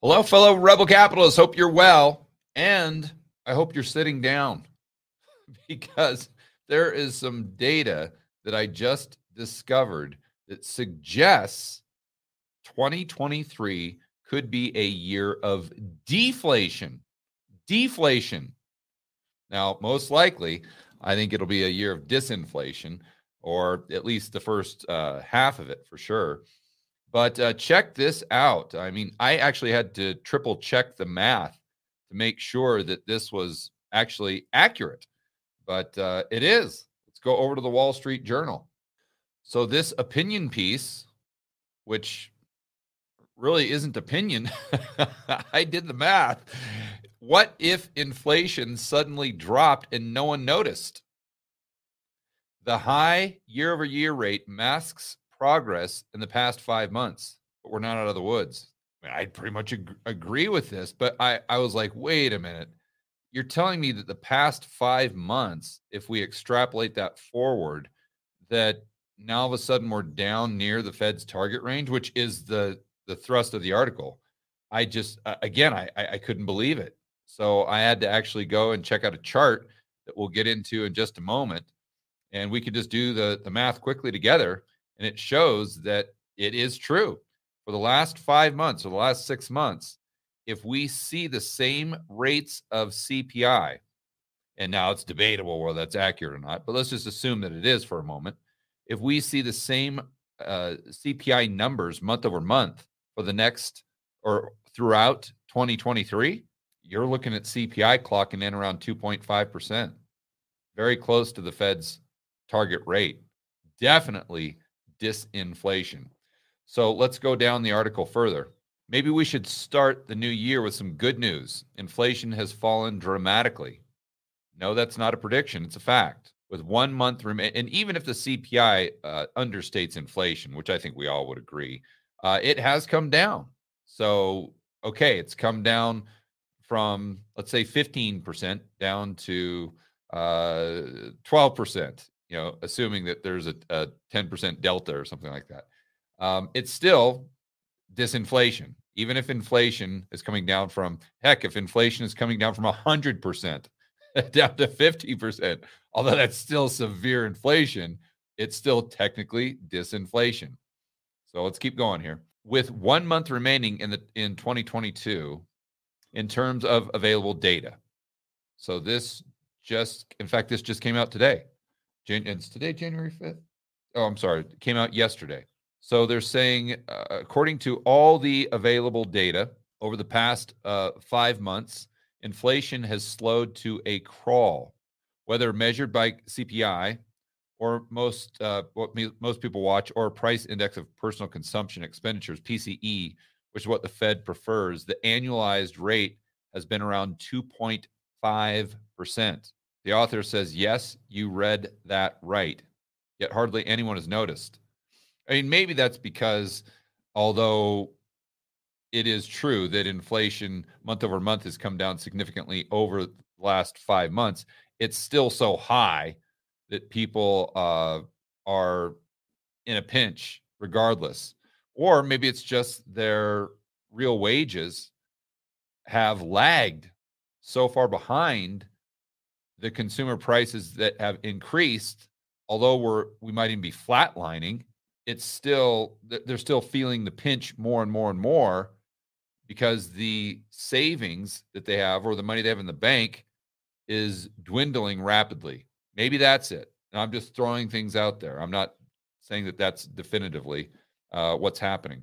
Hello, fellow rebel capitalists. Hope you're well. And I hope you're sitting down because there is some data that I just discovered that suggests 2023 could be a year of deflation. Deflation. Now, most likely, I think it'll be a year of disinflation, or at least the first uh, half of it for sure. But uh, check this out. I mean, I actually had to triple check the math to make sure that this was actually accurate, but uh, it is. Let's go over to the Wall Street Journal. So, this opinion piece, which really isn't opinion, I did the math. What if inflation suddenly dropped and no one noticed? The high year over year rate masks progress in the past five months, but we're not out of the woods. I, mean, I pretty much ag- agree with this, but I, I was like, wait a minute. You're telling me that the past five months, if we extrapolate that forward, that now all of a sudden we're down near the Fed's target range, which is the the thrust of the article. I just uh, again I I couldn't believe it. So I had to actually go and check out a chart that we'll get into in just a moment, and we could just do the the math quickly together and it shows that it is true. For the last five months or the last six months, if we see the same rates of CPI, and now it's debatable whether that's accurate or not, but let's just assume that it is for a moment. If we see the same uh, CPI numbers month over month for the next or throughout 2023, you're looking at CPI clocking in around 2.5%, very close to the Fed's target rate. Definitely disinflation. So let's go down the article further. Maybe we should start the new year with some good news. Inflation has fallen dramatically. No, that's not a prediction, it's a fact. With one month remain, and even if the CPI uh, understates inflation, which I think we all would agree, uh, it has come down. So, okay, it's come down from let's say 15% down to uh, 12% you know, assuming that there's a, a 10% delta or something like that. Um, it's still disinflation. Even if inflation is coming down from, heck, if inflation is coming down from 100% down to 50%, although that's still severe inflation, it's still technically disinflation. So let's keep going here. With one month remaining in the in 2022, in terms of available data. So this just, in fact, this just came out today. Jan- it's today, January 5th. Oh, I'm sorry. It came out yesterday. So they're saying, uh, according to all the available data over the past uh, five months, inflation has slowed to a crawl, whether measured by CPI or most uh, what me, most people watch, or price index of personal consumption expenditures (PCE), which is what the Fed prefers. The annualized rate has been around 2.5 percent. The author says, Yes, you read that right. Yet hardly anyone has noticed. I mean, maybe that's because although it is true that inflation month over month has come down significantly over the last five months, it's still so high that people uh, are in a pinch regardless. Or maybe it's just their real wages have lagged so far behind the consumer prices that have increased, although we're we might even be flatlining, it's still they're still feeling the pinch more and more and more because the savings that they have or the money they have in the bank is dwindling rapidly. Maybe that's it. And I'm just throwing things out there. I'm not saying that that's definitively uh, what's happening.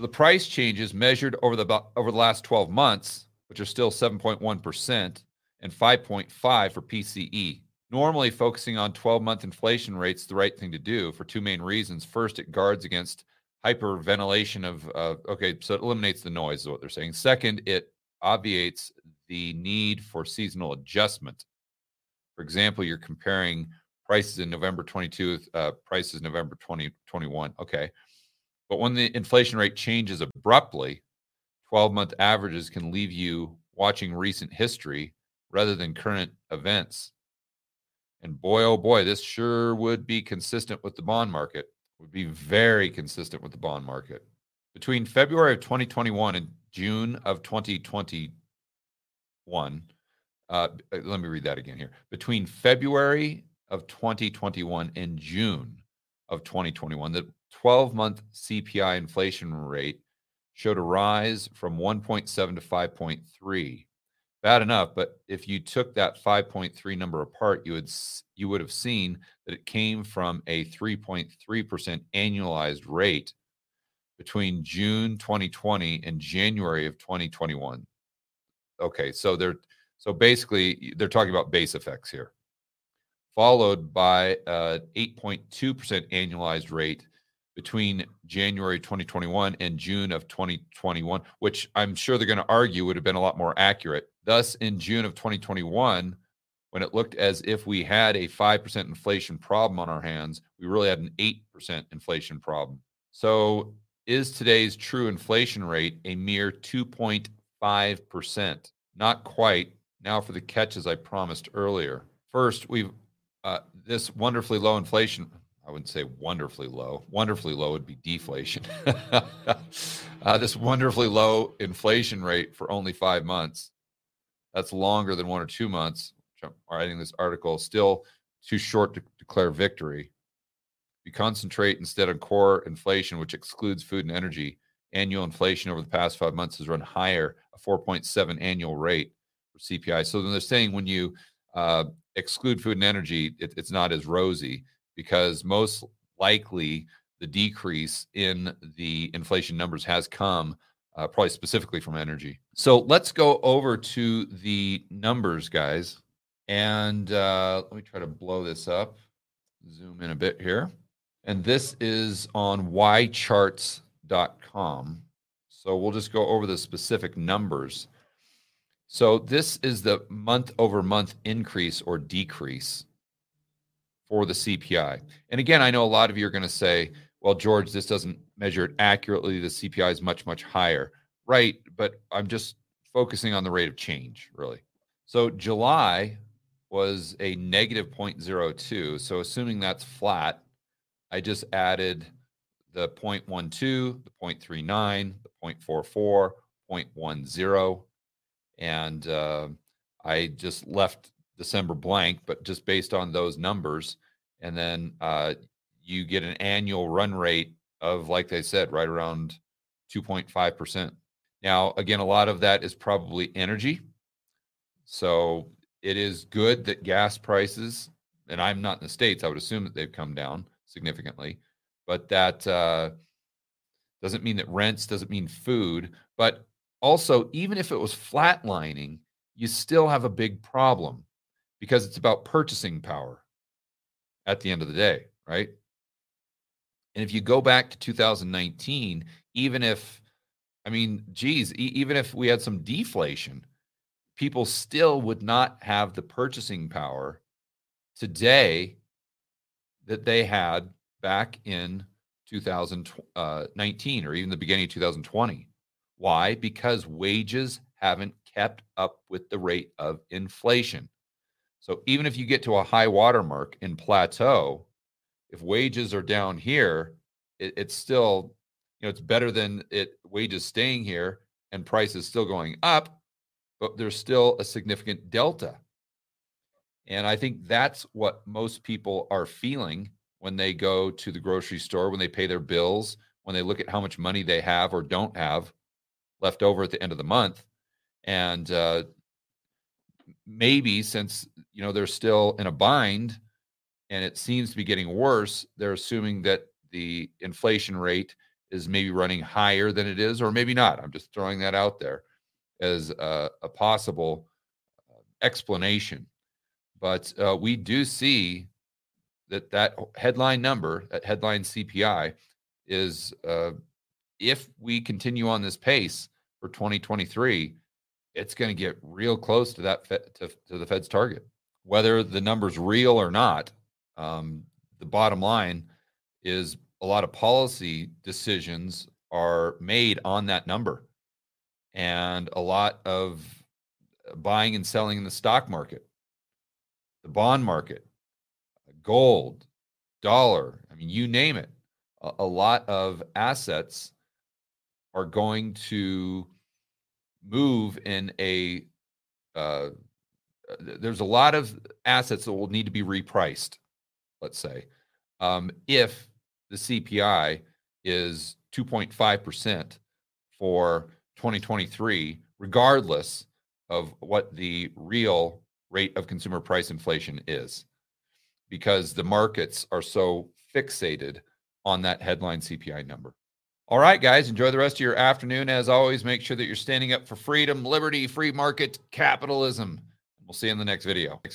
So the price changes measured over the over the last 12 months, which are still 7.1% and 5.5 for PCE. Normally, focusing on 12 month inflation rates the right thing to do for two main reasons. First, it guards against hyperventilation of, uh, okay, so it eliminates the noise, is what they're saying. Second, it obviates the need for seasonal adjustment. For example, you're comparing prices in November 22, uh, prices November 2021. okay. But when the inflation rate changes abruptly, 12 month averages can leave you watching recent history rather than current events. And boy, oh boy, this sure would be consistent with the bond market, would be very consistent with the bond market. Between February of 2021 and June of 2021, uh, uh, let me read that again here. Between February of 2021 and June of 2021, the 12 month CPI inflation rate showed a rise from 1.7 to 5.3 bad enough but if you took that 5.3 number apart you would you would have seen that it came from a 3.3% annualized rate between June 2020 and January of 2021 okay so they're so basically they're talking about base effects here followed by a 8.2% annualized rate between January 2021 and June of 2021, which I'm sure they're going to argue would have been a lot more accurate. Thus, in June of 2021, when it looked as if we had a 5% inflation problem on our hands, we really had an 8% inflation problem. So, is today's true inflation rate a mere 2.5%? Not quite. Now, for the catches I promised earlier. First, we've uh, this wonderfully low inflation I wouldn't say wonderfully low. Wonderfully low would be deflation. uh, this wonderfully low inflation rate for only five months. That's longer than one or two months. I'm writing this article still too short to declare victory. You concentrate instead on core inflation, which excludes food and energy. Annual inflation over the past five months has run higher, a 4.7 annual rate for CPI. So then they're saying when you uh, exclude food and energy, it, it's not as rosy because most likely the decrease in the inflation numbers has come uh, probably specifically from energy. So let's go over to the numbers, guys. And uh, let me try to blow this up, zoom in a bit here. And this is on ycharts.com. So we'll just go over the specific numbers. So this is the month over month increase or decrease for the CPI. And again, I know a lot of you are going to say, well, George, this doesn't measure it accurately. The CPI is much, much higher. Right. But I'm just focusing on the rate of change, really. So July was a negative 0.02. So assuming that's flat, I just added the 0.12, the 0.39, the 0.44, 0.10. And uh, I just left December blank, but just based on those numbers, and then uh, you get an annual run rate of, like they said, right around 2.5 percent. Now, again, a lot of that is probably energy. So it is good that gas prices, and I'm not in the states, I would assume that they've come down significantly, but that uh, doesn't mean that rents doesn't mean food. But also, even if it was flatlining, you still have a big problem because it's about purchasing power at the end of the day, right? And if you go back to 2019, even if, I mean, geez, e- even if we had some deflation, people still would not have the purchasing power today that they had back in 2019 uh, or even the beginning of 2020. Why? Because wages haven't kept up with the rate of inflation. So even if you get to a high watermark in plateau, if wages are down here, it, it's still, you know, it's better than it wages staying here and prices still going up, but there's still a significant delta. And I think that's what most people are feeling when they go to the grocery store, when they pay their bills, when they look at how much money they have or don't have left over at the end of the month. And uh, maybe since you know they're still in a bind and it seems to be getting worse, they're assuming that the inflation rate is maybe running higher than it is, or maybe not. I'm just throwing that out there as a, a possible uh, explanation. But uh, we do see that that headline number, that headline CPI, is uh, if we continue on this pace for 2023, it's going to get real close to that to, to, the Fed's target. Whether the number's real or not, um, the bottom line is a lot of policy decisions are made on that number, and a lot of buying and selling in the stock market, the bond market, gold, dollar. I mean, you name it. A, a lot of assets are going to move in a uh, uh there's a lot of assets that will need to be repriced let's say um, if the cpi is 2.5% for 2023 regardless of what the real rate of consumer price inflation is because the markets are so fixated on that headline cpi number all right, guys, enjoy the rest of your afternoon. As always, make sure that you're standing up for freedom, liberty, free market, capitalism. We'll see you in the next video.